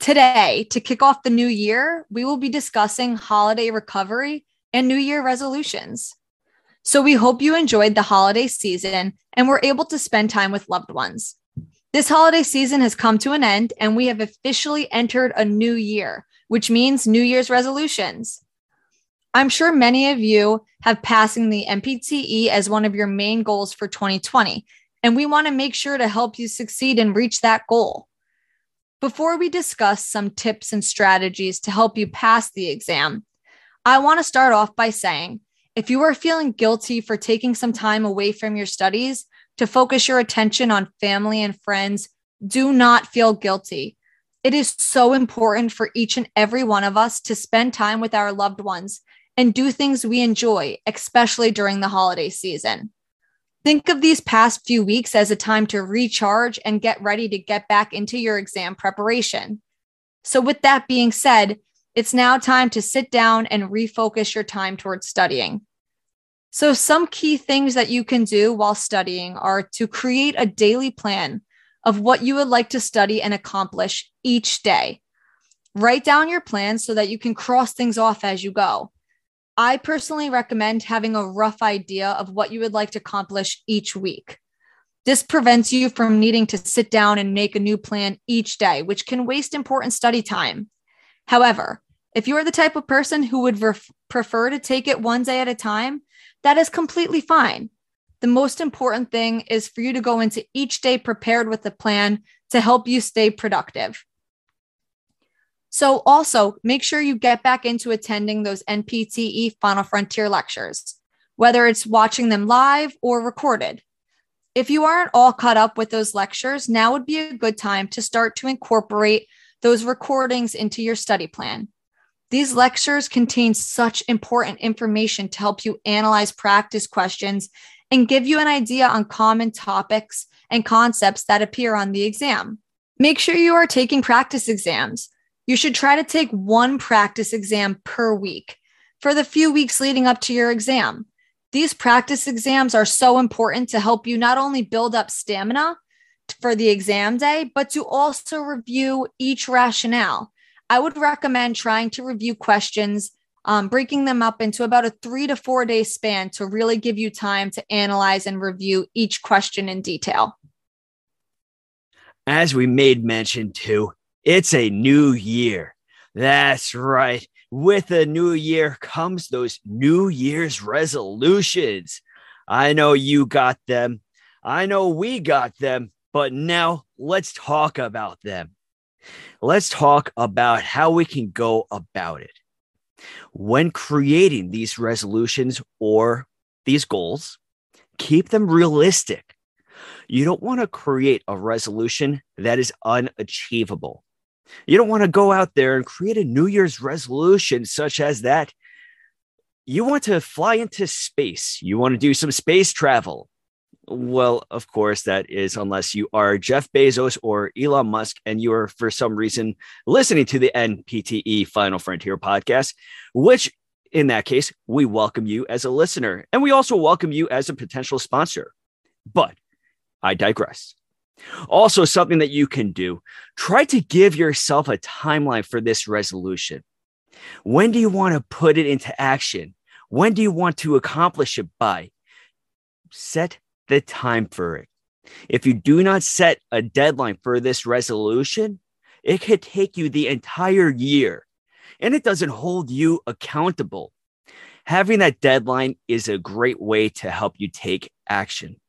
Today, to kick off the new year, we will be discussing holiday recovery and New Year resolutions. So, we hope you enjoyed the holiday season and were able to spend time with loved ones. This holiday season has come to an end, and we have officially entered a new year, which means New Year's resolutions. I'm sure many of you have passing the NPTE as one of your main goals for 2020, and we want to make sure to help you succeed and reach that goal. Before we discuss some tips and strategies to help you pass the exam, I want to start off by saying if you are feeling guilty for taking some time away from your studies to focus your attention on family and friends, do not feel guilty. It is so important for each and every one of us to spend time with our loved ones and do things we enjoy, especially during the holiday season. Think of these past few weeks as a time to recharge and get ready to get back into your exam preparation. So, with that being said, it's now time to sit down and refocus your time towards studying. So, some key things that you can do while studying are to create a daily plan of what you would like to study and accomplish each day. Write down your plan so that you can cross things off as you go. I personally recommend having a rough idea of what you would like to accomplish each week. This prevents you from needing to sit down and make a new plan each day, which can waste important study time. However, if you are the type of person who would ref- prefer to take it one day at a time, that is completely fine. The most important thing is for you to go into each day prepared with a plan to help you stay productive. So, also make sure you get back into attending those NPTE Final Frontier lectures, whether it's watching them live or recorded. If you aren't all caught up with those lectures, now would be a good time to start to incorporate those recordings into your study plan. These lectures contain such important information to help you analyze practice questions and give you an idea on common topics and concepts that appear on the exam. Make sure you are taking practice exams. You should try to take one practice exam per week for the few weeks leading up to your exam. These practice exams are so important to help you not only build up stamina for the exam day, but to also review each rationale. I would recommend trying to review questions, um, breaking them up into about a three to four day span to really give you time to analyze and review each question in detail. As we made mention to, it's a new year. That's right. With a new year comes those New Year's resolutions. I know you got them. I know we got them. But now let's talk about them. Let's talk about how we can go about it. When creating these resolutions or these goals, keep them realistic. You don't want to create a resolution that is unachievable. You don't want to go out there and create a New Year's resolution such as that. You want to fly into space. You want to do some space travel. Well, of course, that is unless you are Jeff Bezos or Elon Musk and you are, for some reason, listening to the NPTE Final Frontier podcast, which in that case, we welcome you as a listener and we also welcome you as a potential sponsor. But I digress. Also, something that you can do try to give yourself a timeline for this resolution. When do you want to put it into action? When do you want to accomplish it by? Set the time for it. If you do not set a deadline for this resolution, it could take you the entire year and it doesn't hold you accountable. Having that deadline is a great way to help you take action.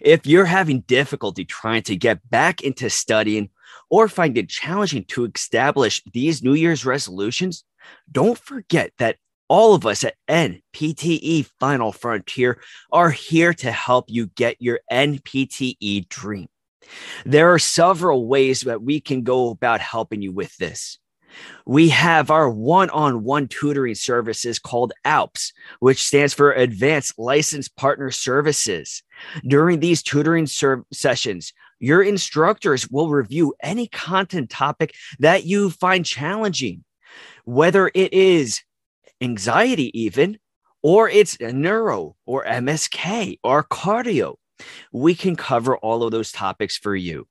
If you're having difficulty trying to get back into studying or find it challenging to establish these New Year's resolutions, don't forget that all of us at NPTE Final Frontier are here to help you get your NPTE dream. There are several ways that we can go about helping you with this. We have our one on one tutoring services called ALPS, which stands for Advanced Licensed Partner Services. During these tutoring ser- sessions, your instructors will review any content topic that you find challenging, whether it is anxiety, even, or it's neuro or MSK or cardio. We can cover all of those topics for you.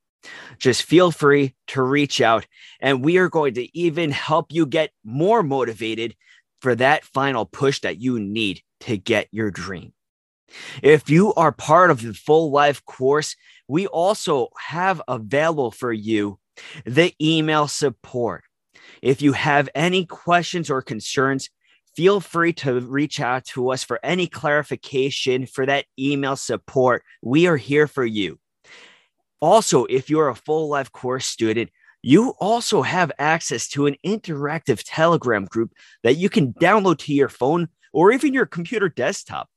Just feel free to reach out, and we are going to even help you get more motivated for that final push that you need to get your dream. If you are part of the full life course, we also have available for you the email support. If you have any questions or concerns, feel free to reach out to us for any clarification for that email support. We are here for you. Also, if you're a full life course student, you also have access to an interactive Telegram group that you can download to your phone or even your computer desktop,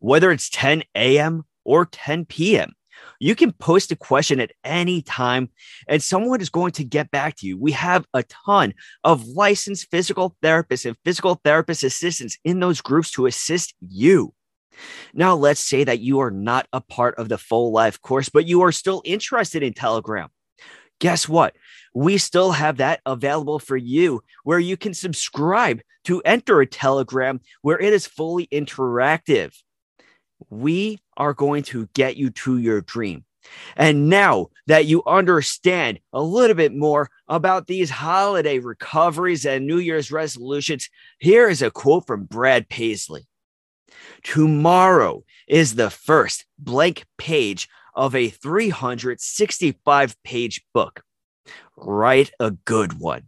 whether it's 10 a.m. or 10 p.m. You can post a question at any time and someone is going to get back to you. We have a ton of licensed physical therapists and physical therapist assistants in those groups to assist you. Now, let's say that you are not a part of the full life course, but you are still interested in Telegram. Guess what? We still have that available for you where you can subscribe to enter a Telegram where it is fully interactive. We are going to get you to your dream. And now that you understand a little bit more about these holiday recoveries and New Year's resolutions, here is a quote from Brad Paisley. Tomorrow is the first blank page of a 365 page book. Write a good one.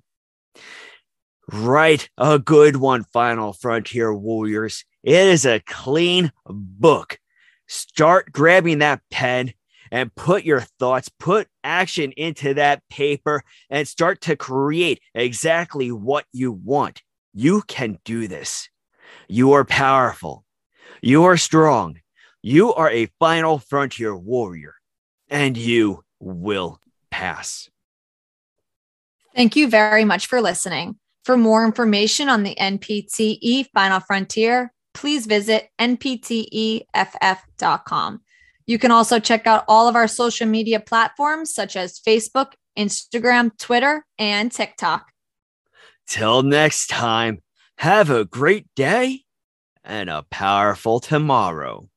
Write a good one, Final Frontier Warriors. It is a clean book. Start grabbing that pen and put your thoughts, put action into that paper, and start to create exactly what you want. You can do this. You are powerful. You are strong. You are a final frontier warrior, and you will pass. Thank you very much for listening. For more information on the NPTE Final Frontier, please visit npteff.com. You can also check out all of our social media platforms such as Facebook, Instagram, Twitter, and TikTok. Till next time, have a great day and a powerful tomorrow.